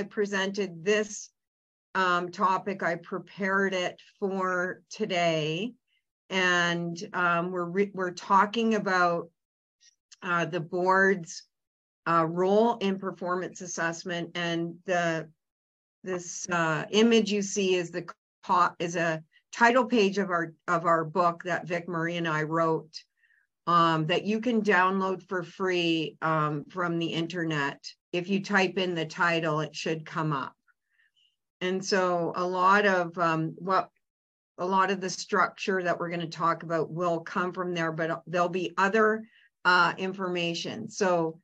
I presented this um, topic, I prepared it for today. And um, we're, re- we're talking about uh, the board's uh, role in performance assessment and the this uh, image you see is the is a title page of our of our book that Vic Murray and I wrote um, that you can download for free um, from the internet. If you type in the title, it should come up. And so a lot of um, what a lot of the structure that we're going to talk about will come from there, but there'll be other uh, information. So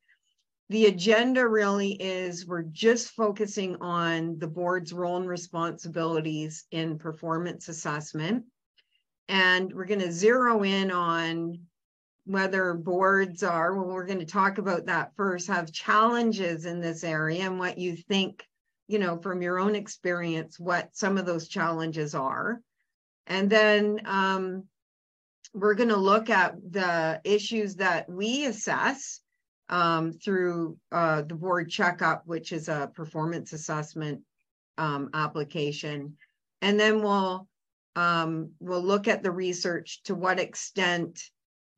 the agenda really is we're just focusing on the board's role and responsibilities in performance assessment. And we're going to zero in on whether boards are, well, we're going to talk about that first, have challenges in this area and what you think, you know, from your own experience, what some of those challenges are. And then um, we're going to look at the issues that we assess um, through uh, the board checkup, which is a performance assessment um, application. And then we'll um, we'll look at the research to what extent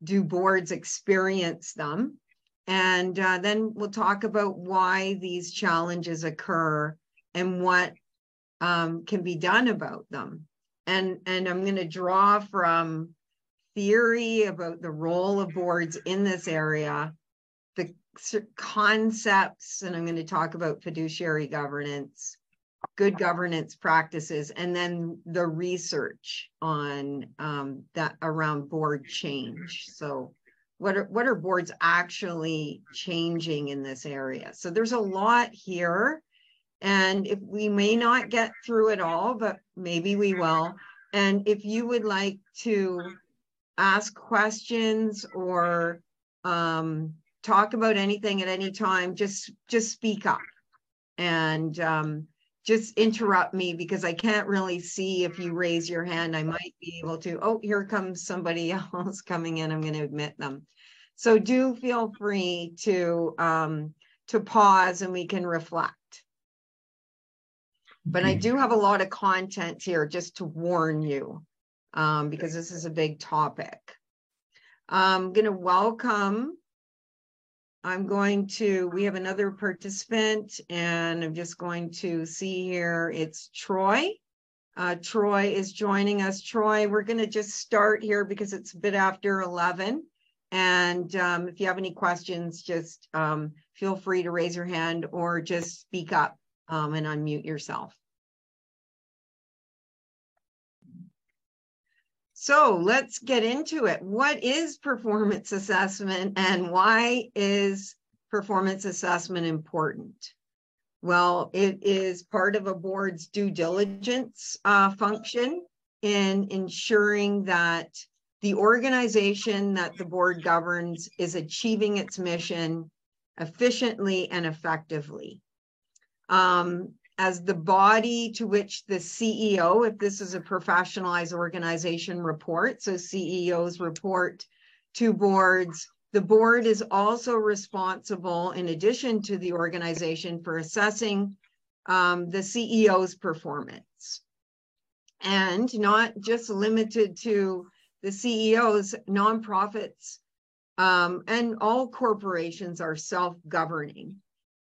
do boards experience them. And uh, then we'll talk about why these challenges occur and what um, can be done about them. And, and I'm going to draw from theory about the role of boards in this area the concepts, and I'm going to talk about fiduciary governance, good governance practices, and then the research on um, that around board change. So, what are what are boards actually changing in this area? So there's a lot here, and if we may not get through it all, but maybe we will. And if you would like to ask questions or um, talk about anything at any time, just just speak up and um, just interrupt me because I can't really see if you raise your hand. I might be able to. Oh, here comes somebody else coming in. I'm going to admit them. So do feel free to um, to pause and we can reflect. But I do have a lot of content here just to warn you um, because this is a big topic. I'm going to welcome I'm going to, we have another participant and I'm just going to see here, it's Troy. Uh, Troy is joining us. Troy, we're going to just start here because it's a bit after 11. And um, if you have any questions, just um, feel free to raise your hand or just speak up um, and unmute yourself. So let's get into it. What is performance assessment and why is performance assessment important? Well, it is part of a board's due diligence uh, function in ensuring that the organization that the board governs is achieving its mission efficiently and effectively. Um, as the body to which the CEO, if this is a professionalized organization, report. So CEOs report to boards. The board is also responsible, in addition to the organization, for assessing um, the CEO's performance. And not just limited to the CEOs, nonprofits um, and all corporations are self governing.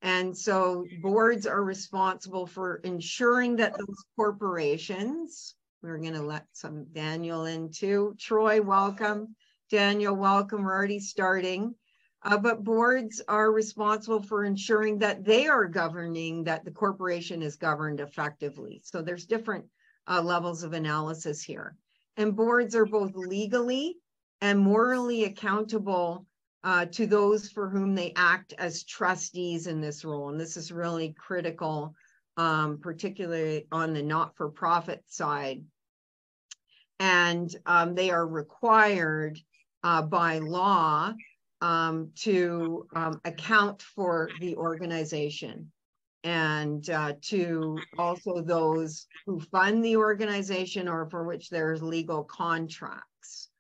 And so boards are responsible for ensuring that those corporations, we're going to let some Daniel in too. Troy, welcome. Daniel, welcome. We're already starting. Uh, but boards are responsible for ensuring that they are governing, that the corporation is governed effectively. So there's different uh, levels of analysis here. And boards are both legally and morally accountable uh, to those for whom they act as trustees in this role. And this is really critical, um, particularly on the not for profit side. And um, they are required uh, by law um, to um, account for the organization and uh, to also those who fund the organization or for which there's legal contracts.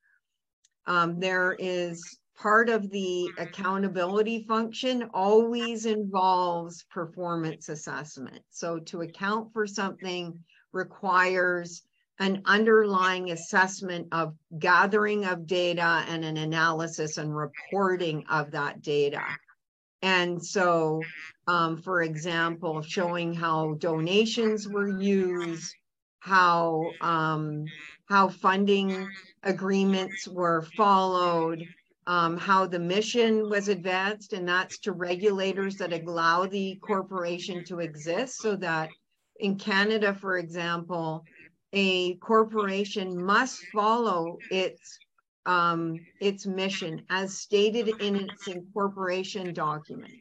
Um, there is part of the accountability function always involves performance assessment. So to account for something requires an underlying assessment of gathering of data and an analysis and reporting of that data. And so, um, for example, showing how donations were used, how um, how funding agreements were followed, um, how the mission was advanced, and that's to regulators that allow the corporation to exist. So that in Canada, for example, a corporation must follow its um, its mission as stated in its incorporation document.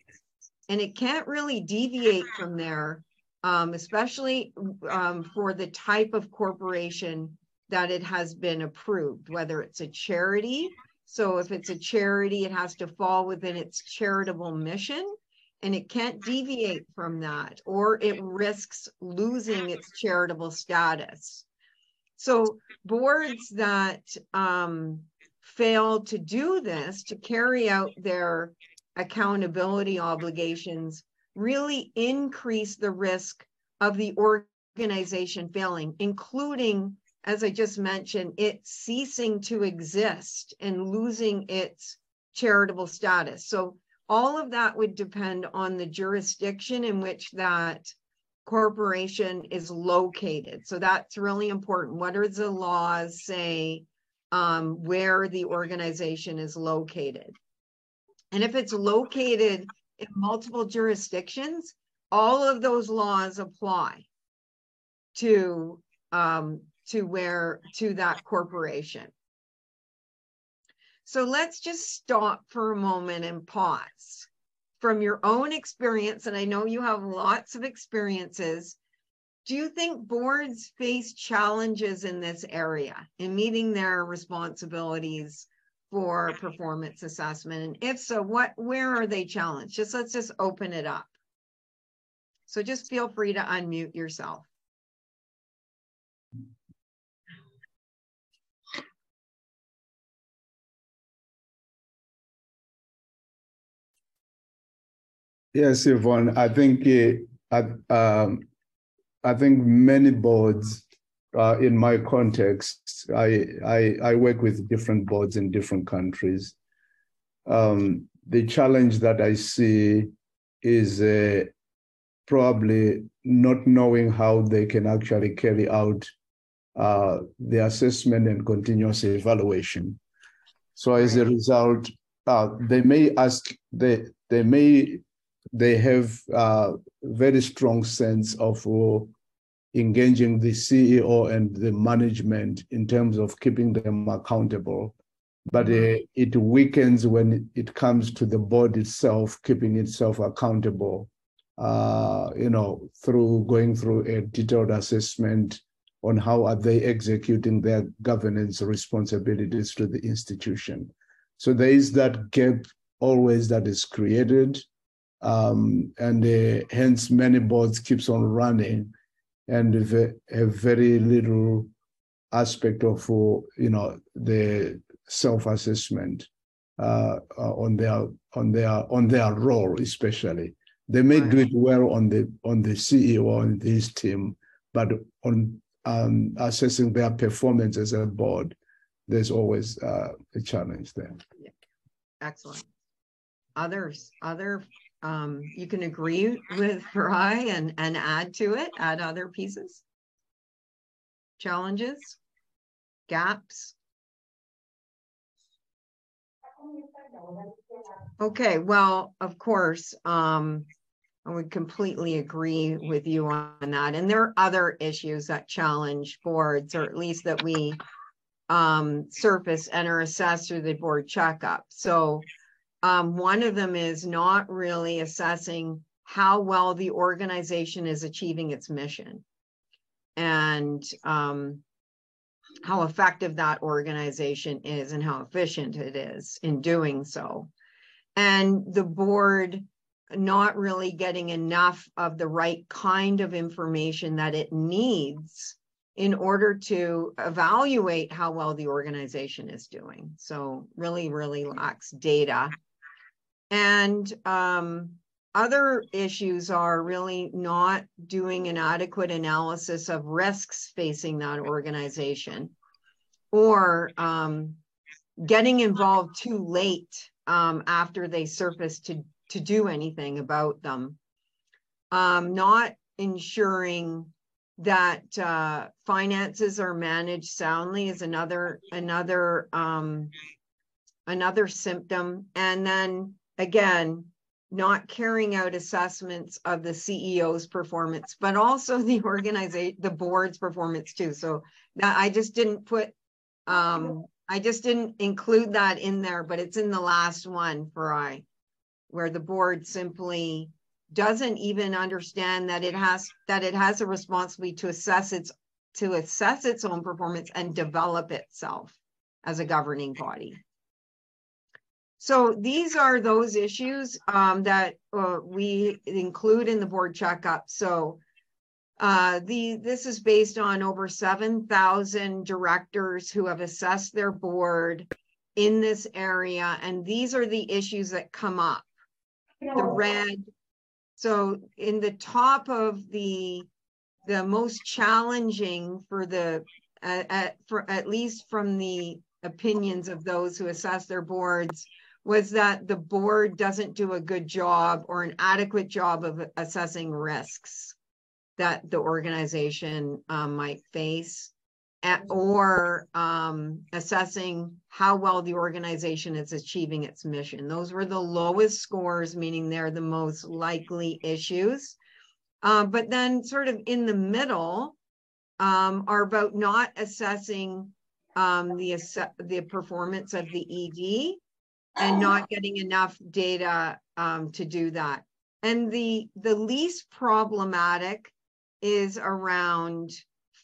And it can't really deviate from there, um, especially um, for the type of corporation that it has been approved, whether it's a charity. So if it's a charity, it has to fall within its charitable mission and it can't deviate from that, or it risks losing its charitable status. So boards that um, fail to do this, to carry out their accountability obligations, really increase the risk of the organization failing, including, as I just mentioned, it ceasing to exist and losing its charitable status. So all of that would depend on the jurisdiction in which that corporation is located. So that's really important. What are the laws say um, where the organization is located. And if it's located in multiple jurisdictions, all of those laws apply to um, to where to that corporation. So let's just stop for a moment and pause. From your own experience, and I know you have lots of experiences, do you think boards face challenges in this area in meeting their responsibilities for performance assessment? And if so, what where are they challenged? Just let's just open it up. So just feel free to unmute yourself. Yes, Yvonne, I think uh, um, I think many boards uh, in my context, I, I, I work with different boards in different countries. Um, the challenge that I see is uh, probably not knowing how they can actually carry out uh, the assessment and continuous evaluation. So as a result, uh, they may ask they they may they have a very strong sense of uh, engaging the CEO and the management in terms of keeping them accountable. But uh, it weakens when it comes to the board itself, keeping itself accountable, uh, you know, through going through a detailed assessment on how are they executing their governance responsibilities to the institution. So there is that gap always that is created. Um, and uh, hence many boards keeps on running and a very little aspect of you know the self-assessment uh, uh, on their on their on their role especially. They may right. do it well on the on the ceo and his team but on um, assessing their performance as a board there's always uh, a challenge there. Excellent. Others other um, you can agree with Farai and, and add to it, add other pieces, challenges, gaps. Okay, well, of course, um, I would completely agree with you on that. And there are other issues that challenge boards, or at least that we um, surface and are assessed through the board checkup. So um, one of them is not really assessing how well the organization is achieving its mission and um, how effective that organization is and how efficient it is in doing so. And the board not really getting enough of the right kind of information that it needs in order to evaluate how well the organization is doing. So really, really lacks data. And um, other issues are really not doing an adequate analysis of risks facing that organization or um, getting involved too late um, after they surface to, to do anything about them. Um, not ensuring that uh, finances are managed soundly is another another um, another symptom and then again not carrying out assessments of the CEO's performance but also the organization the board's performance too so that I just didn't put um, I just didn't include that in there but it's in the last one for I where the board simply doesn't even understand that it has that it has a responsibility to assess its to assess its own performance and develop itself as a governing body. So these are those issues um, that uh, we include in the board checkup. So uh, the this is based on over 7,000 directors who have assessed their board in this area. And these are the issues that come up. The red, so in the top of the the most challenging for the uh, at, for at least from the opinions of those who assess their boards was that the board doesn't do a good job or an adequate job of assessing risks that the organization um, might face at, or um, assessing how well the organization is achieving its mission. Those were the lowest scores, meaning they're the most likely issues. Uh, but then, sort of in the middle, um, are about not assessing um, the the performance of the ED and not getting enough data um, to do that. And the the least problematic is around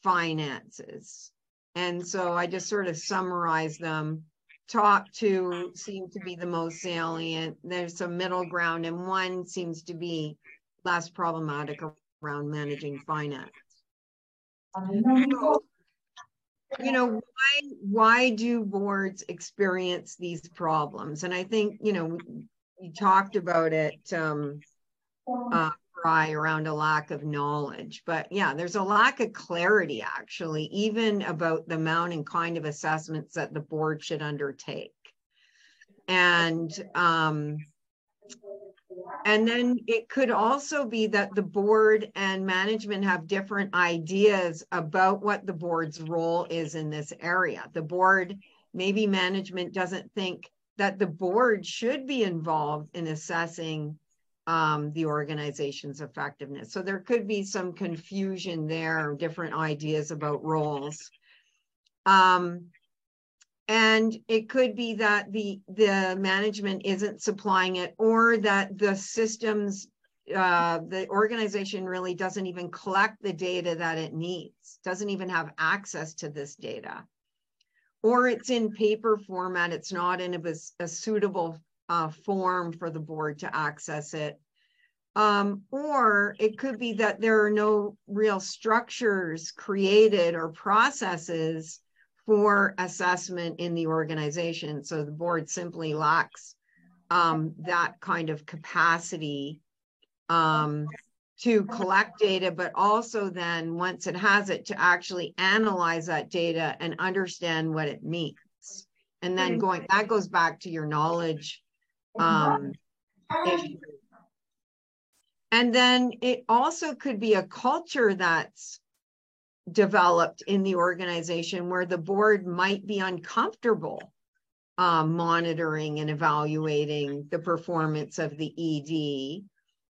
finances. And so I just sort of summarize them. Top two seem to be the most salient. There's some middle ground, and one seems to be less problematic around managing finance. You know why why do boards experience these problems and i think you know you talked about it um, uh, around a lack of knowledge. But yeah, there's a lack of clarity actually, even about the amount and kind of assessments that the board should undertake. And um, and then it could also be that the board and management have different ideas about what the board's role is in this area. The board, maybe management doesn't think that the board should be involved in assessing um, the organization's effectiveness. So there could be some confusion there, different ideas about roles. Um, and it could be that the the management isn't supplying it or that the systems uh, the organization really doesn't even collect the data that it needs doesn't even have access to this data or it's in paper format it's not in a, a suitable uh, form for the board to access it. Um, or it could be that there are no real structures created or processes for assessment in the organization. So the board simply lacks um, that kind of capacity um, to collect data, but also then once it has it to actually analyze that data and understand what it means. And then going, that goes back to your knowledge um, issue. And then it also could be a culture that's developed in the organization where the board might be uncomfortable um, monitoring and evaluating the performance of the ED,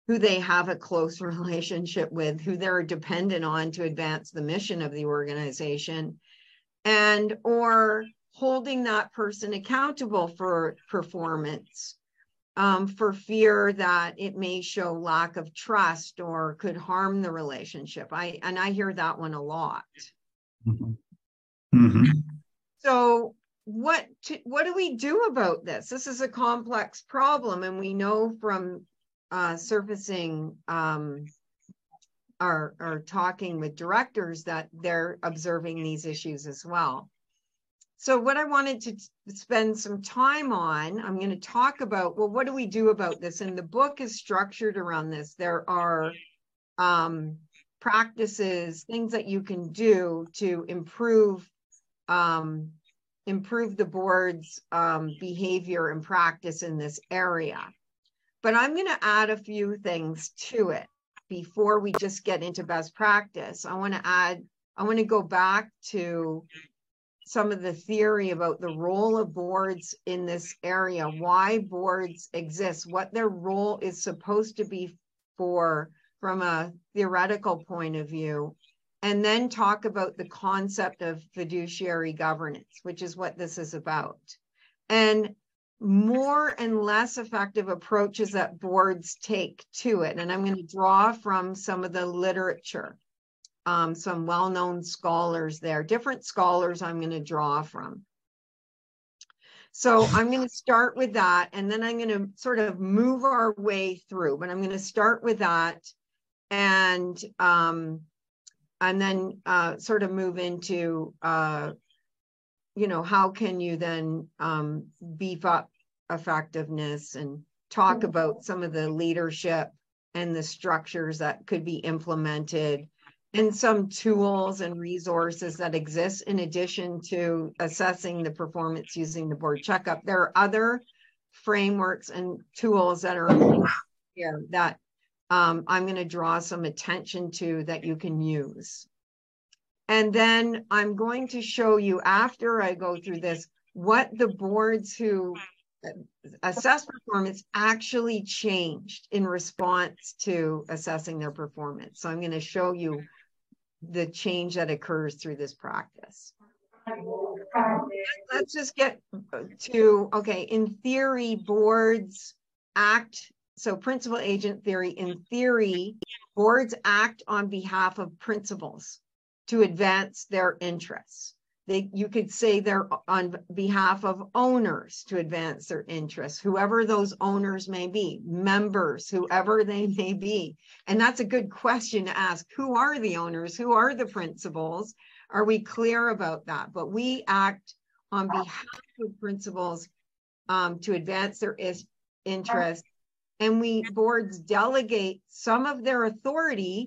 who they have a close relationship with, who they're dependent on to advance the mission of the organization, and or holding that person accountable for performance um, for fear that it may show lack of trust or could harm the relationship. I and I hear that one a lot. Mm-hmm. Mm-hmm. So what to, what do we do about this? This is a complex problem, and we know from uh, surfacing um, are, are talking with directors that they're observing these issues as well. So what I wanted to spend some time on, I'm going to talk about, well, what do we do about this? And the book is structured around this. There are um, practices, things that you can do to improve um, improve the board's um, behavior and practice in this area. But I'm going to add a few things to it before we just get into best practice. I want to add, I want to go back to some of the theory about the role of boards in this area, why boards exist, what their role is supposed to be for from a theoretical point of view, and then talk about the concept of fiduciary governance, which is what this is about. And more and less effective approaches that boards take to it. And I'm going to draw from some of the literature, um, some well known scholars there, different scholars I'm going to draw from. So I'm going to start with that, and then I'm going to sort of move our way through. But I'm going to start with that, and um, and then uh, sort of move into uh, you know how can you then um, beef up effectiveness and talk mm-hmm. about some of the leadership and the structures that could be implemented and some tools and resources that exist in addition to assessing the performance using the board checkup there are other frameworks and tools that are here that um, I'm going to draw some attention to that you can use. And then I'm going to show you after I go through this, what the boards who assess performance actually changed in response to assessing their performance. So I'm going to show you the change that occurs through this practice. Let's just get to, okay, in theory, boards act so principal agent theory, in theory, boards act on behalf of principals to advance their interests. They, you could say they're on behalf of owners to advance their interests, whoever those owners may be, members, whoever they may be. And that's a good question to ask. Who are the owners? Who are the principals? Are we clear about that? But we act on behalf of principals um, to advance their is- interests and we boards delegate some of their authority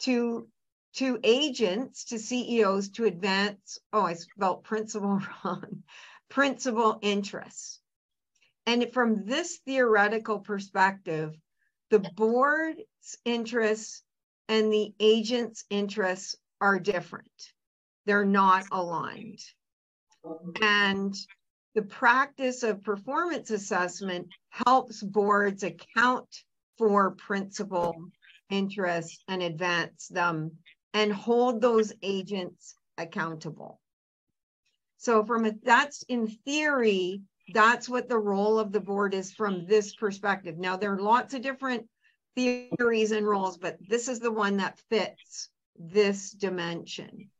to to agents to ceos to advance oh i spelled principal wrong principal interests. And from this theoretical perspective the board's interests and the agent's interests are different. They're not aligned. And the practice of performance assessment helps boards account for principal interests and advance them and hold those agents accountable. So from a, that's in theory, that's what the role of the board is from this perspective. Now there are lots of different theories and roles, but this is the one that fits this dimension.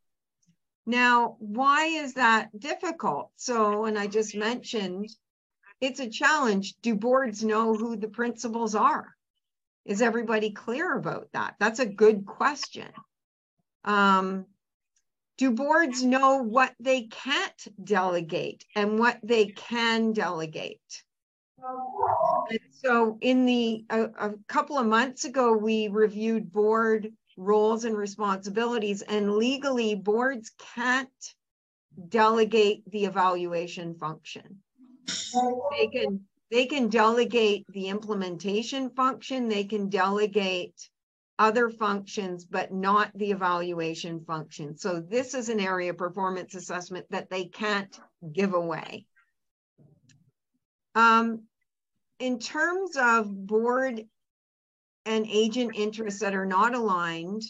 Now, why is that difficult? So, and I just mentioned it's a challenge. Do boards know who the principals are? Is everybody clear about that? That's a good question. Um, do boards know what they can't delegate and what they can delegate? And so, in the a, a couple of months ago, we reviewed board roles and responsibilities and legally boards can't delegate the evaluation function they can they can delegate the implementation function they can delegate other functions but not the evaluation function so this is an area of performance assessment that they can't give away um, in terms of board and agent interests that are not aligned,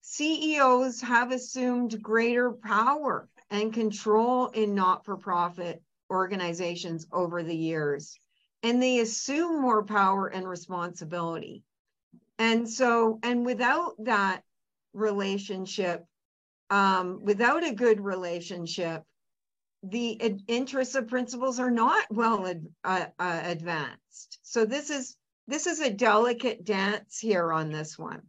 CEOs have assumed greater power and control in not for profit organizations over the years. And they assume more power and responsibility. And so, and without that relationship, um, without a good relationship, the interests of principals are not well ad, uh, uh, advanced. So this is this is a delicate dance here on this one.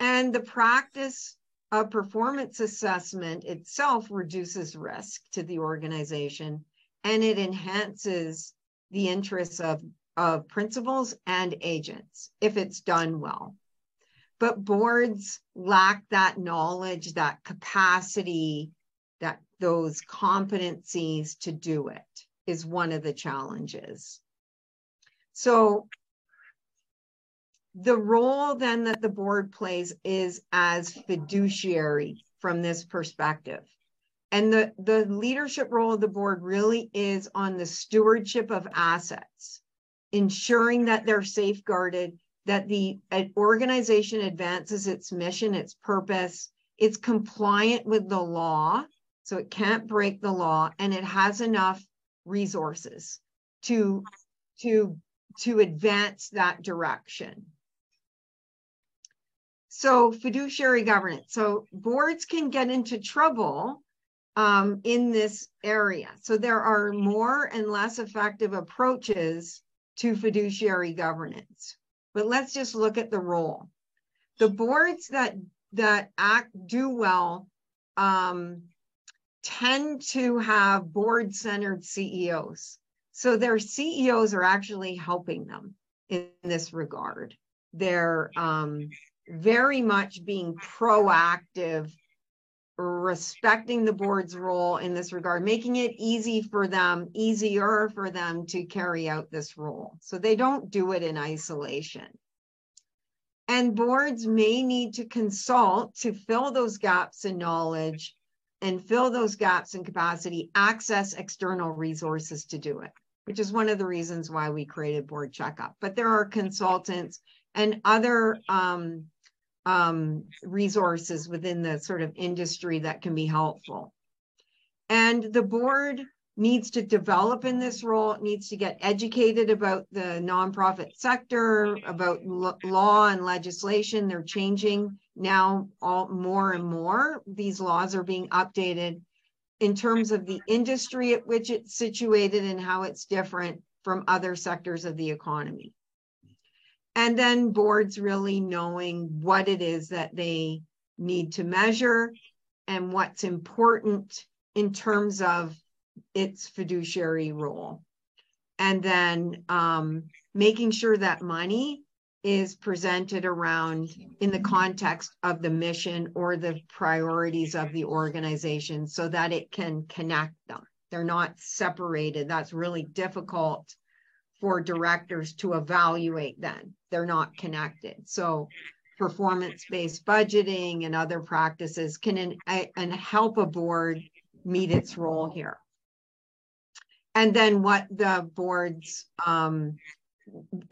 And the practice of performance assessment itself reduces risk to the organization and it enhances the interests of, of principals and agents if it's done well. But boards lack that knowledge, that capacity, that those competencies to do it is one of the challenges. So the role then that the board plays is as fiduciary from this perspective. And the, the leadership role of the board really is on the stewardship of assets, ensuring that they're safeguarded, that the organization advances its mission, its purpose, it's compliant with the law, so it can't break the law, and it has enough resources to, to, to advance that direction. So fiduciary governance. So boards can get into trouble um, in this area. So there are more and less effective approaches to fiduciary governance. But let's just look at the role. The boards that that act do well um, tend to have board-centered CEOs. So their CEOs are actually helping them in this regard. They're um, very much being proactive, respecting the board's role in this regard, making it easy for them, easier for them to carry out this role. So they don't do it in isolation. And boards may need to consult to fill those gaps in knowledge and fill those gaps in capacity, access external resources to do it, which is one of the reasons why we created Board Checkup. But there are consultants and other um, um, resources within the sort of industry that can be helpful. And the board needs to develop in this role, it needs to get educated about the nonprofit sector, about law and legislation. They're changing now all more and more. These laws are being updated in terms of the industry at which it's situated and how it's different from other sectors of the economy and then boards really knowing what it is that they need to measure and what's important in terms of its fiduciary role. And then um, making sure that money is presented around in the context of the mission or the priorities of the organization so that it can connect them. They're not separated. That's really difficult for directors to evaluate then. They're not connected. So performance-based budgeting and other practices can and help a board meet its role here. And then what the board's um,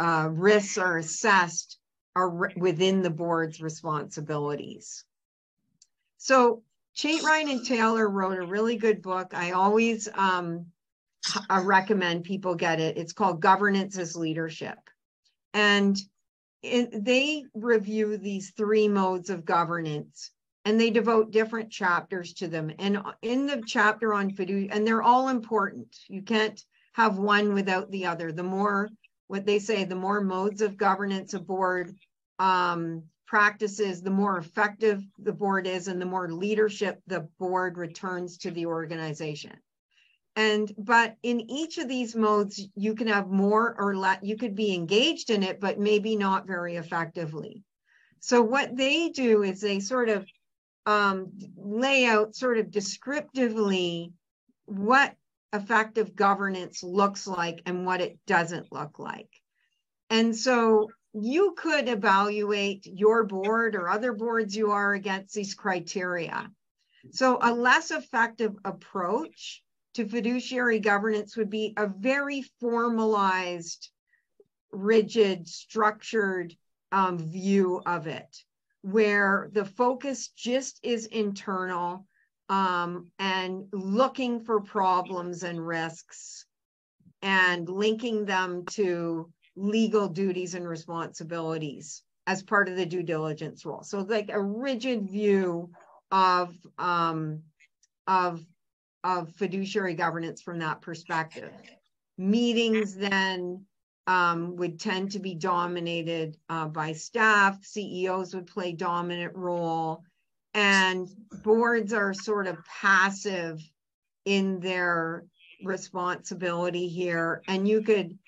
uh, risks are assessed are within the board's responsibilities. So Chait Ryan and Taylor wrote a really good book. I always um, I recommend people get it. It's called Governance as Leadership. And it, they review these three modes of governance and they devote different chapters to them. And in the chapter on fiduciary, and they're all important. You can't have one without the other. The more, what they say, the more modes of governance a board um, practices, the more effective the board is, and the more leadership the board returns to the organization. And but in each of these modes, you can have more or less, you could be engaged in it, but maybe not very effectively. So what they do is they sort of um, lay out sort of descriptively what effective governance looks like and what it doesn't look like. And so you could evaluate your board or other boards you are against these criteria. So a less effective approach to fiduciary governance would be a very formalized, rigid, structured um, view of it, where the focus just is internal um, and looking for problems and risks and linking them to legal duties and responsibilities as part of the due diligence role. So like a rigid view of um, of of fiduciary governance from that perspective. Meetings then um, would tend to be dominated uh, by staff. CEOs would play dominant role, and boards are sort of passive in their responsibility here. And you could,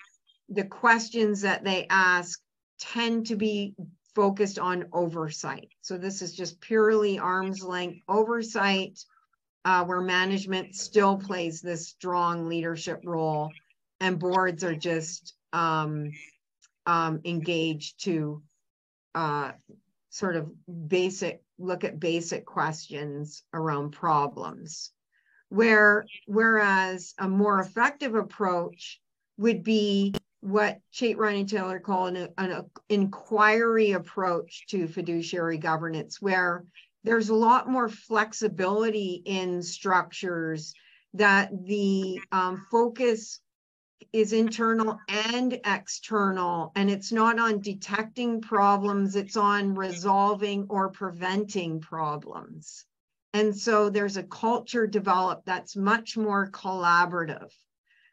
the questions that they ask tend to be focused on oversight. So this is just purely arm's length oversight, uh, where management still plays this strong leadership role, and boards are just um, um, engaged to uh, sort of basic look at basic questions around problems. Where whereas a more effective approach would be what Chait Ryan Taylor call an, an inquiry approach to fiduciary governance, where there's a lot more flexibility in structures that the um, focus is internal and external and it's not on detecting problems it's on resolving or preventing problems. And so there's a culture developed that's much more collaborative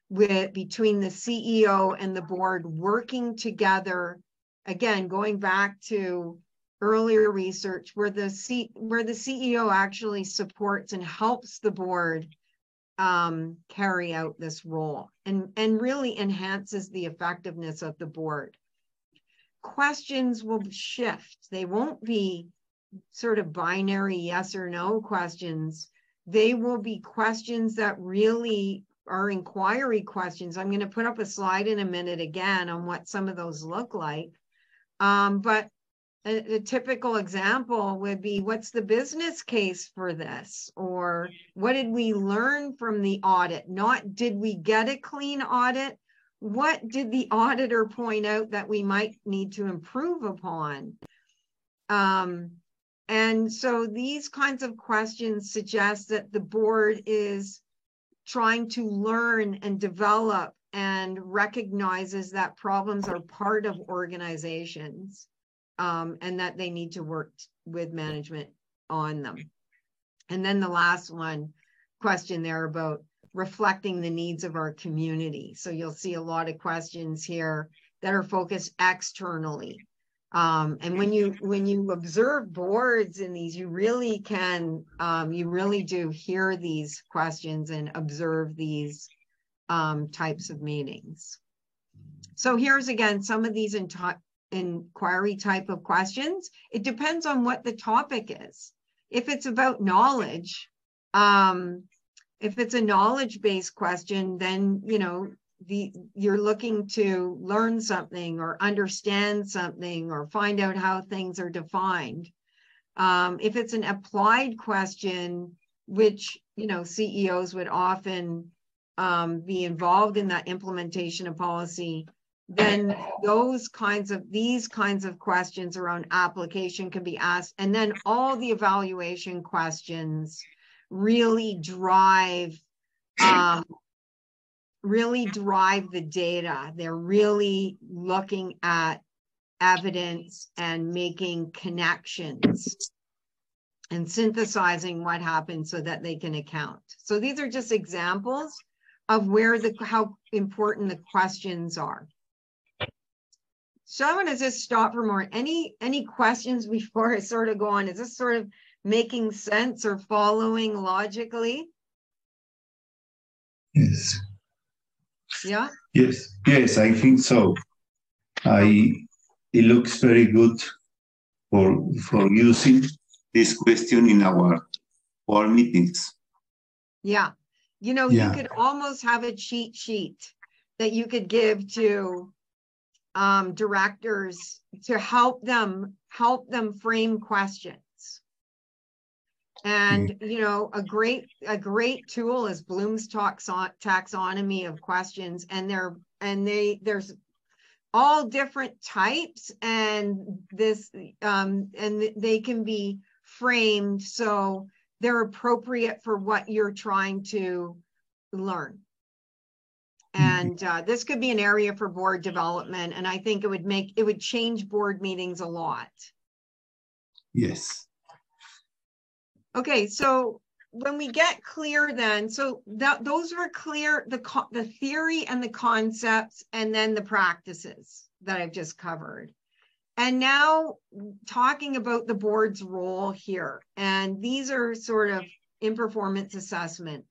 with between the ceo and the board working together again going back to earlier research where the C, where the ceo actually supports and helps the board um, carry out this role and, and really enhances the effectiveness of the board. Questions will shift. They won't be sort of binary yes or no questions. They will be questions that really are inquiry questions. I'm going to put up a slide in a minute again on what some of those look like. Um, but a, a, typical example would be what's the business case for this? Or what did we learn from the audit? Not did we get a clean audit? What did the auditor point out that we might need to improve upon? Um, and so these kinds of questions suggest that the board is trying to learn and develop and recognizes that problems are part of organizations um, and that they need to work with management on them. And then the last one question there about reflecting the needs of our community. So you'll see a lot of questions here that are focused externally. Um, and when you when you observe boards in these, you really can um, you really do hear these questions and observe these um, types of meetings. So here's again some of these inquiry type of questions. It depends on what the topic is. If it's about knowledge, um, if it's a knowledge-based question, then you know the you're looking to learn something or understand something or find out how things are defined. Um, if it's an applied question, which you know CEOs would often um, be involved in that implementation of policy, then those kinds of these kinds of questions around application can be asked. And then all the evaluation questions really drive um, really drive the data. They're really looking at evidence and making connections and synthesizing what happened so that they can account. So these are just examples of where the how important the questions are so I'm going to just stop for more. Any any questions before I sort of go on? Is this sort of making sense or following logically? Yes. Yeah. Yes. Yes, I think so. I it looks very good for for using this question in our our meetings. Yeah. You know, yeah. you could almost have a cheat sheet that you could give to um, directors to help them help them frame questions and mm. you know a great a great tool is bloom's taxon- taxonomy of questions and they're and they there's all different types and this um and they can be framed so they're appropriate for what you're trying to learn Mm-hmm. And uh, this could be an area for board development. And I think it would make, it would change board meetings a lot. Yes. Okay, so when we get clear then, so that those were clear, the the theory and the concepts and then the practices that I've just covered. And now talking about the board's role here. And these are sort of in performance assessment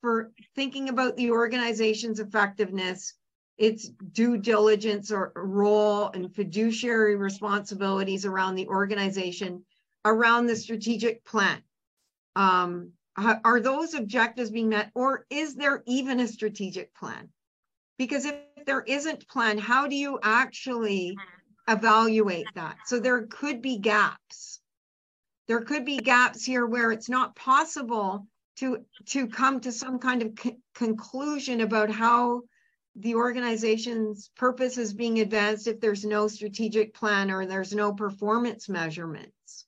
for thinking about the organization's effectiveness, its due diligence or role and fiduciary responsibilities around the organization, around the strategic plan. Um, are those objectives being met or is there even a strategic plan? Because if there isn't plan, how do you actually evaluate that? So there could be gaps. There could be gaps here where it's not possible to to come to some kind of conclusion about how the organization's purpose is being advanced if there's no strategic plan or there's no performance measurements.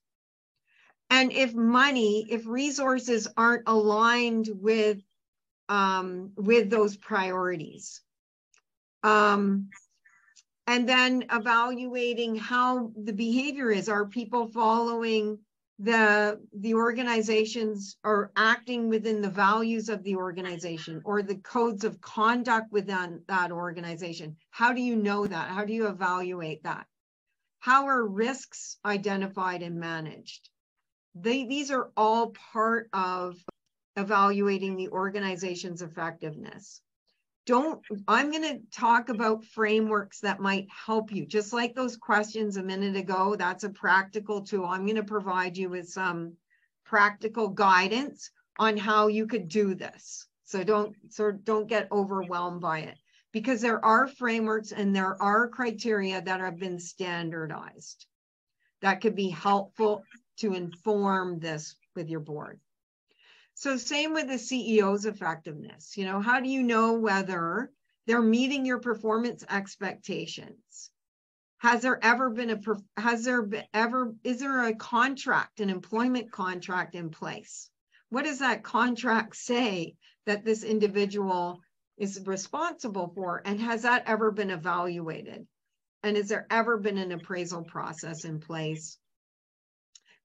And if money, if resources aren't aligned with um, with those priorities. Um, and then evaluating how the behavior is. Are people following the the organizations are acting within the values of the organization or the codes of conduct within that organization. How do you know that? How do you evaluate that? How are risks identified and managed? They, these are all part of evaluating the organization's effectiveness don't i'm going to talk about frameworks that might help you. Just like those questions a minute ago that's a practical tool. I'm going to provide you with some practical guidance on how you could do this. So don't so don't get overwhelmed by it. Because there are frameworks and there are criteria that have been standardized that could be helpful to inform this with your board so same with the CEO's effectiveness. You know, how do you know whether they're meeting your performance expectations? Has there ever been a has there been ever is there a contract, an employment contract in place? What does that contract say that this individual is responsible for and has that ever been evaluated? And has there ever been an appraisal process in place?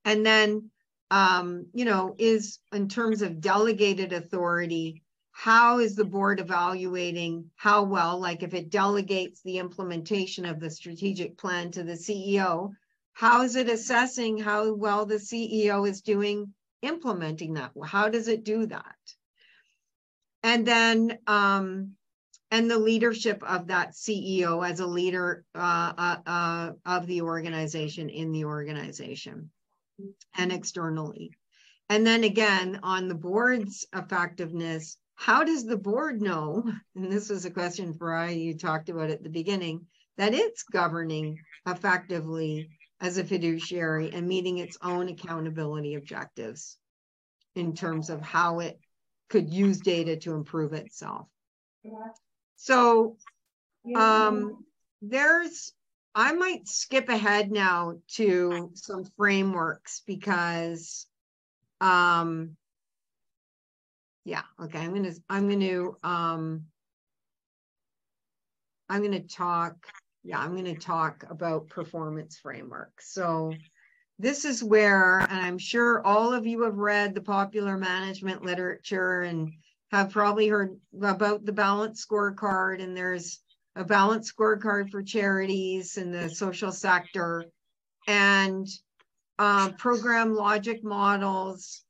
And then um, you know, is in terms of delegated authority, how is the board evaluating how well, like if it delegates the implementation of the strategic plan to the CEO, how is it assessing how well the CEO is doing implementing that? How does it do that? And then, um, and the leadership of that CEO as a leader uh, uh, uh, of the organization in the organization and externally. And then again, on the board's effectiveness, how does the board know? And this was a question for you talked about at the beginning that it's governing effectively as a fiduciary and meeting its own accountability objectives in terms of how it could use data to improve itself. So um, there's I might skip ahead now to some frameworks because um yeah, okay, I'm going to I'm going to um I'm going to talk yeah, I'm going to talk about performance frameworks. So this is where and I'm sure all of you have read the popular management literature and have probably heard about the balance scorecard and there's a balanced scorecard for charities in the social sector, and uh, program logic models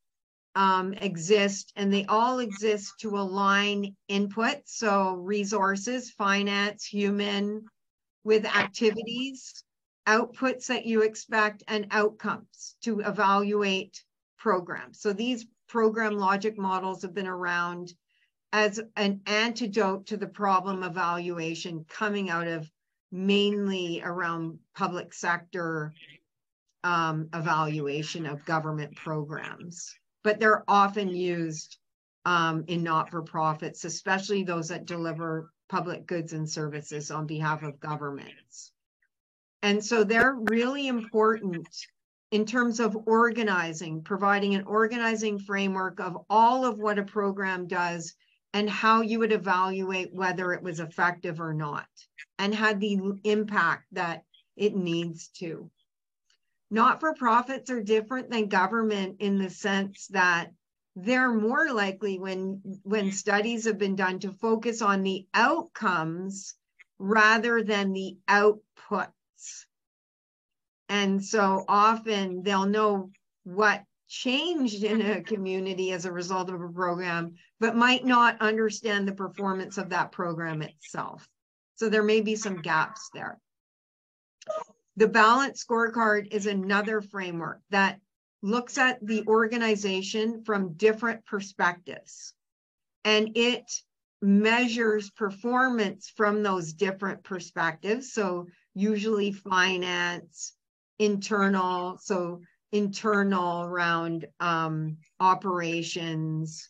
um, exist, and they all exist to align input, so resources, finance, human, with activities, outputs that you expect, and outcomes to evaluate programs. So these program logic models have been around as an antidote to the problem of evaluation coming out of mainly around public sector um, evaluation of government programs. But they're often used um, in not for profits, especially those that deliver public goods and services on behalf of governments. And so they're really important in terms of organizing, providing an organizing framework of all of what a program does and how you would evaluate whether it was effective or not and had the impact that it needs to. Not for profits are different than government in the sense that they're more likely when when studies have been done to focus on the outcomes rather than the outputs. And so often they'll know what changed in a mm-hmm. community as a result of a program, but might not understand the performance of that program itself. So there may be some gaps there. The balance scorecard is another framework that looks at the organization from different perspectives and it measures performance from those different perspectives. So usually finance, internal, so internal around um, operations,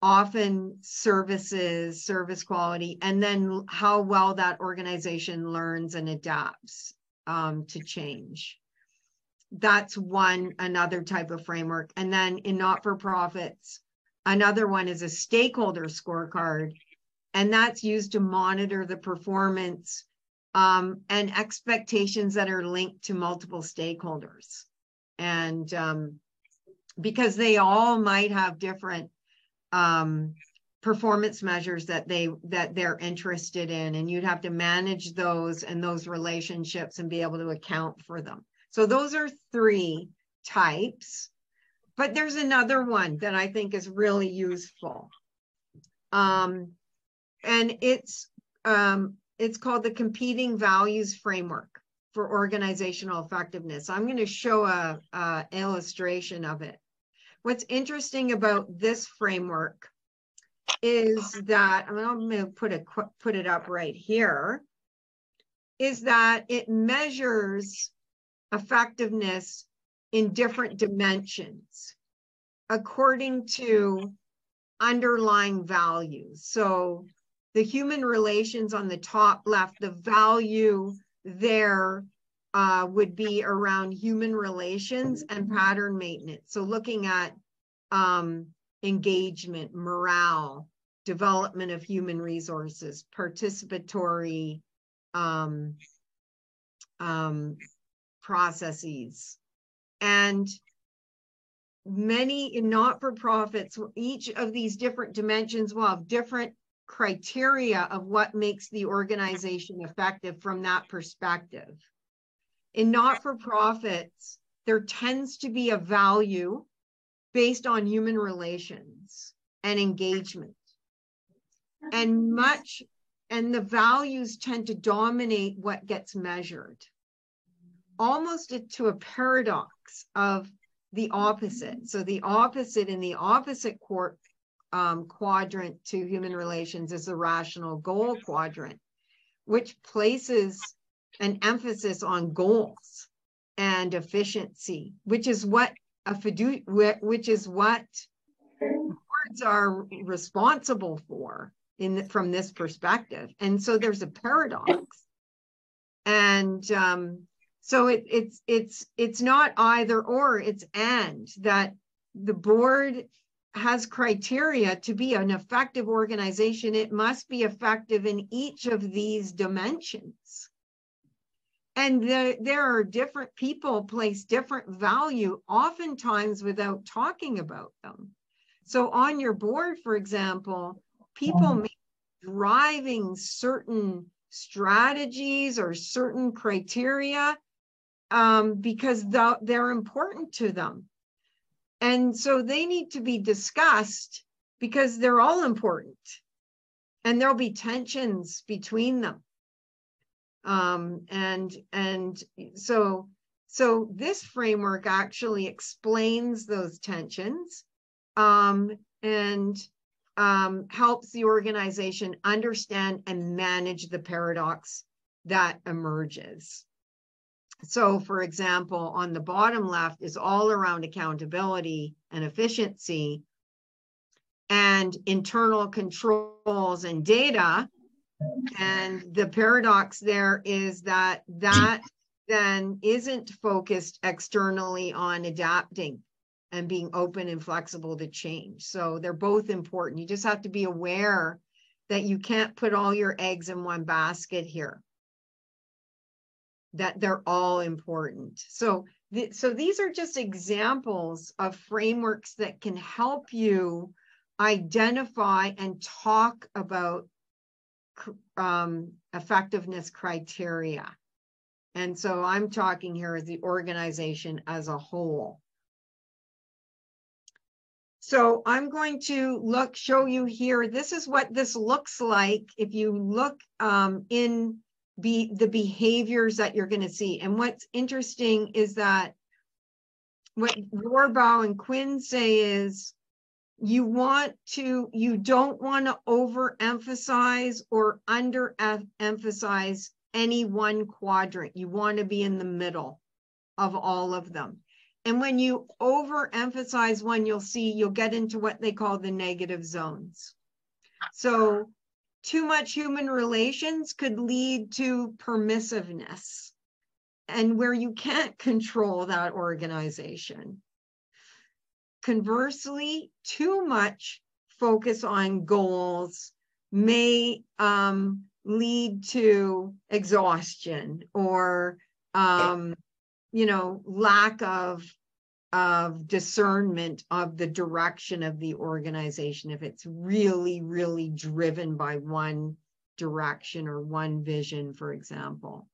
often services, service quality, and then how well that organization learns and adapts um, to change. That's one, another type of framework. And then in not for profits, another one is a stakeholder scorecard. And that's used to monitor the performance um, and expectations that are linked to multiple stakeholders. And um, because they all might have different um, performance measures that they that they're interested in and you'd have to manage those and those relationships and be able to account for them. So those are three types but there's another one that i think is really useful. Um, and it's um, it's called the competing values framework for organizational effectiveness i'm going to show a, a illustration of it what's interesting about this framework is that I'm going to put it put it up right here is that it measures effectiveness in different dimensions according to underlying values. So the human relations on the top left, the value there uh, would be around human relations and pattern maintenance. So looking at um, engagement, morale, development of human resources, participatory um, um, processes. And many not for profits, each of these different dimensions will have different criteria of what makes the organization effective from that perspective. In not for profits, there tends to be a value based on human relations and engagement. And much, and the values tend to dominate what gets measured, almost to a paradox of the opposite. So, the opposite in the opposite court, um, quadrant to human relations is the rational goal quadrant, which places an emphasis on goals and efficiency, which is what a fidu which is what boards are responsible for in the, from this perspective. And so there's a paradox. And um, so it, it's it's it's not either or, it's and that the board has criteria to be an effective organization. It must be effective in each of these dimensions. And the, there are different people place different value oftentimes without talking about them. So on your board for example people may be driving certain strategies or certain criteria um, because the, they're important to them and so they need to be discussed because they're all important and there'll be tensions between them um, and and so so this framework actually explains those tensions um, and um, helps the organization understand and manage the paradox that emerges. So, for example, on the bottom left is all around accountability and efficiency and internal controls and data and the paradox there is that that then isn't focused externally on adapting and being open and flexible to change. So they're both important. You just have to be aware that you can't put all your eggs in one basket here, that they're all important. So the, so these are just examples of frameworks that can help you identify and talk about um, effectiveness criteria. And so I'm talking here as the organization as a whole. So I'm going to look, show you here. This is what this looks like if you look um, in be the behaviors that you're going to see. And what's interesting is that what Rohrbaugh and Quinn say is you want to, you don't want to overemphasize or underemphasize any one quadrant. You want to be in the middle of all of them. And when you overemphasize one, you'll see you'll get into what they call the negative zones. So too much human relations could lead to permissiveness and where you can't control that organization. Conversely, too much focus on goals may um, lead to exhaustion or um, you know lack of of discernment of the direction of the organization if it's really, really driven by one direction or one vision, for example.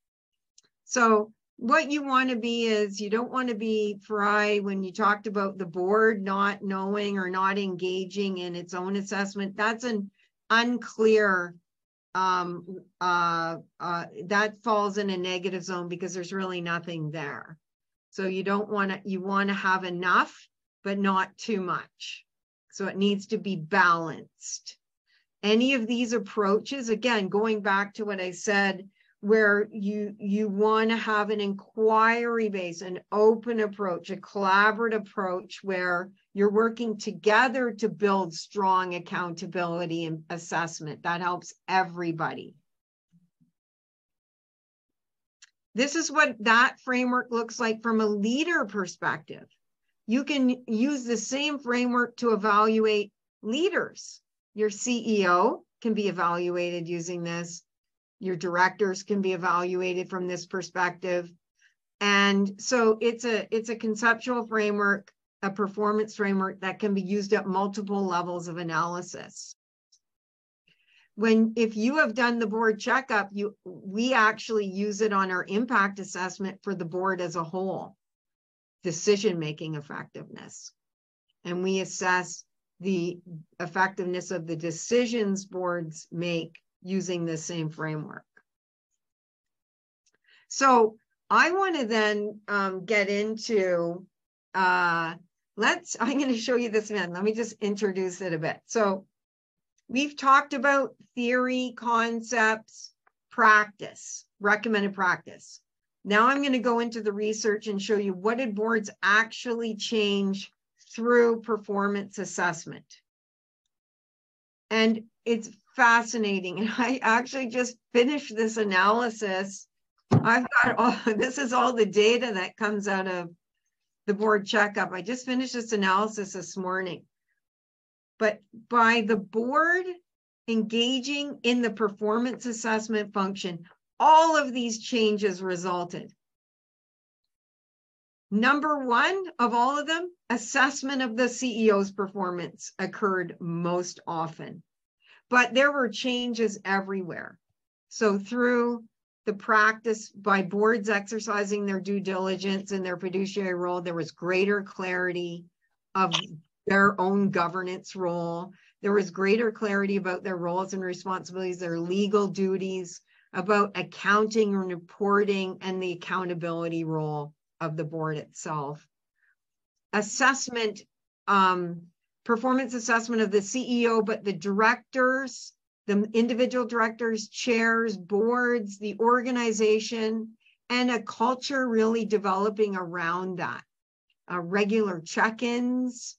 So what you want to be is you don't want to be fry when you talked about the board not knowing or not engaging in its own assessment. That's an unclear um uh uh that falls in a negative zone because there's really nothing there so you don't want to, you want to have enough, but not too much. So it needs to be balanced. Any of these approaches, again, going back to what I said, where you you want to have an inquiry base an open approach a collaborative approach where you're working together to build strong accountability and assessment that helps everybody This is what that framework looks like from a leader perspective. You can use the same framework to evaluate leaders. Your CEO can be evaluated using this. Your directors can be evaluated from this perspective. And so it's a it's a conceptual framework, a performance framework that can be used at multiple levels of analysis when if you have done the board checkup you we actually use it on our impact assessment for the board as a whole. Decision making effectiveness. And we assess the effectiveness of the decisions boards make using the same framework. So i want to then um, get into uh, let's i'm going to show you this man. Let me just introduce it a bit. So We've talked about theory, concepts, practice, recommended practice. Now I'm going to go into the research and show you what did boards actually change through performance assessment. And it's fascinating. And I actually just finished this analysis. I've got all, this is all the data that comes out of the board checkup. I just finished this analysis this morning but by the board engaging in the performance assessment function, all of these changes resulted. Number one of all of them, assessment of the CEO's performance occurred most often, but there were changes everywhere. So through the practice by boards exercising their due diligence and their fiduciary role, there was greater clarity of their own governance role. There was greater clarity about their roles and responsibilities, their legal duties, about accounting and reporting, and the accountability role of the board itself. Assessment, um, performance assessment of the CEO, but the directors, the individual directors, chairs, boards, the organization, and a culture really developing around that. Uh, regular check ins,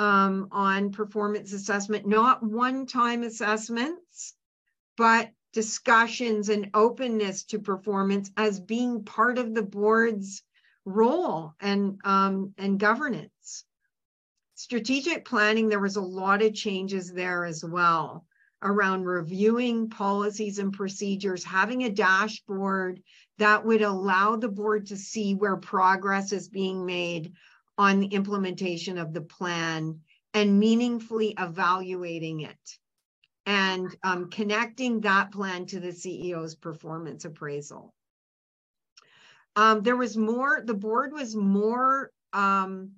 um, on performance assessment, not one time assessments, but discussions and openness to performance as being part of the board's role and, um, and governance. Strategic planning, there was a lot of changes there as well. around reviewing policies and procedures, having a dashboard that would allow the board to see where progress is being made on the implementation of the plan and meaningfully evaluating it and um, connecting that plan to the CEO's performance appraisal. Um, there was more, the board was more um,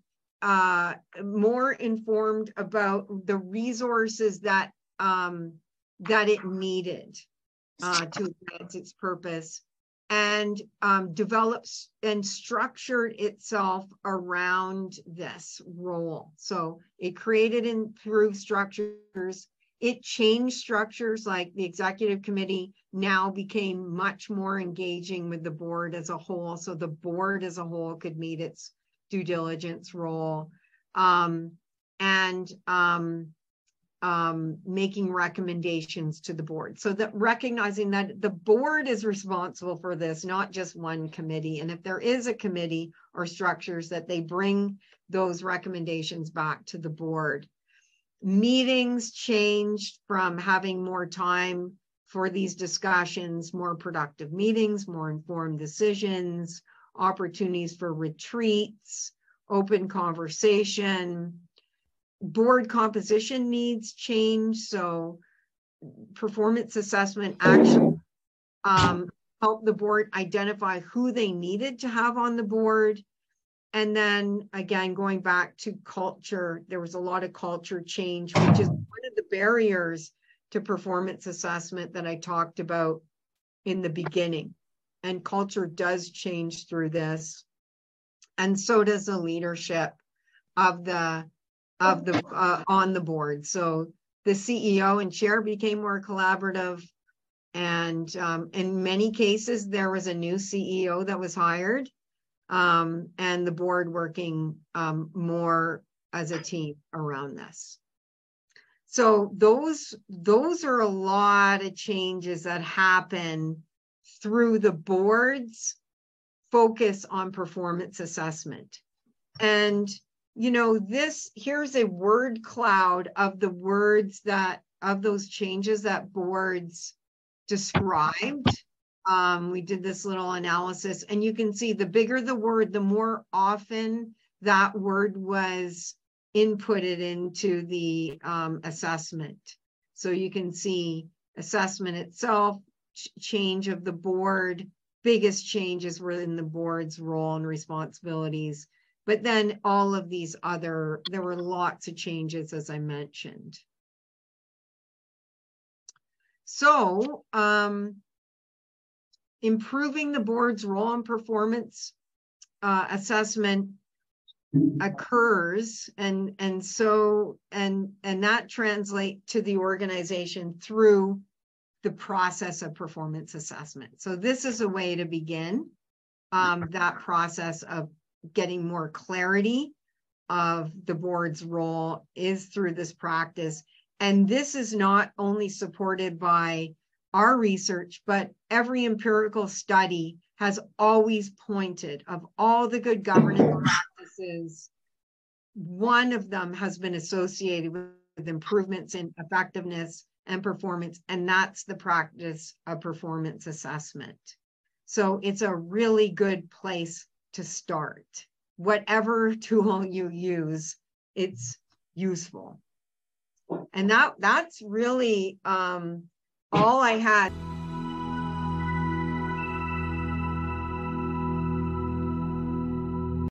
uh, more informed about the resources that um, that it needed uh, to advance its purpose and um, develops and structured itself around this role. So it created and improved structures. It changed structures like the executive committee now became much more engaging with the board as a whole. So the board as a whole could meet its due diligence role. Um, and um, um, making recommendations to the board. So that recognizing that the board is responsible for this, not just one committee. And if there is a committee or structures that they bring those recommendations back to the board. Meetings changed from having more time for these discussions, more productive meetings, more informed decisions, opportunities for retreats, open conversation, board composition needs change. So performance assessment actually um, help the board identify who they needed to have on the board. And then again, going back to culture, there was a lot of culture change, which is one of the barriers to performance assessment that I talked about in the beginning. And culture does change through this. And so does the leadership of the of the uh, on the board. So the CEO and chair became more collaborative. And um, in many cases, there was a new CEO that was hired um, and the board working um, more as a team around this. So those, those are a lot of changes that happen through the board's focus on performance assessment. And you know, this here's a word cloud of the words that of those changes that boards described. Um, we did this little analysis, and you can see the bigger the word, the more often that word was inputted into the um, assessment. So you can see assessment itself, ch change of the board, biggest changes were in the board's role and responsibilities but then all of these other, there were lots of changes, as I mentioned. So, um, improving the board's role and performance uh, assessment occurs and and so and and that translate to the organization through the process of performance assessment so this is a way to begin um, that process of getting more clarity of the board's role is through this practice. And this is not only supported by our research, but every empirical study has always pointed of all the good governance practices, one of them has been associated with improvements in effectiveness and performance, and that's the practice of performance assessment. So it's a really good place to start. Whatever tool you use, it's useful. And that that's really um, all I had.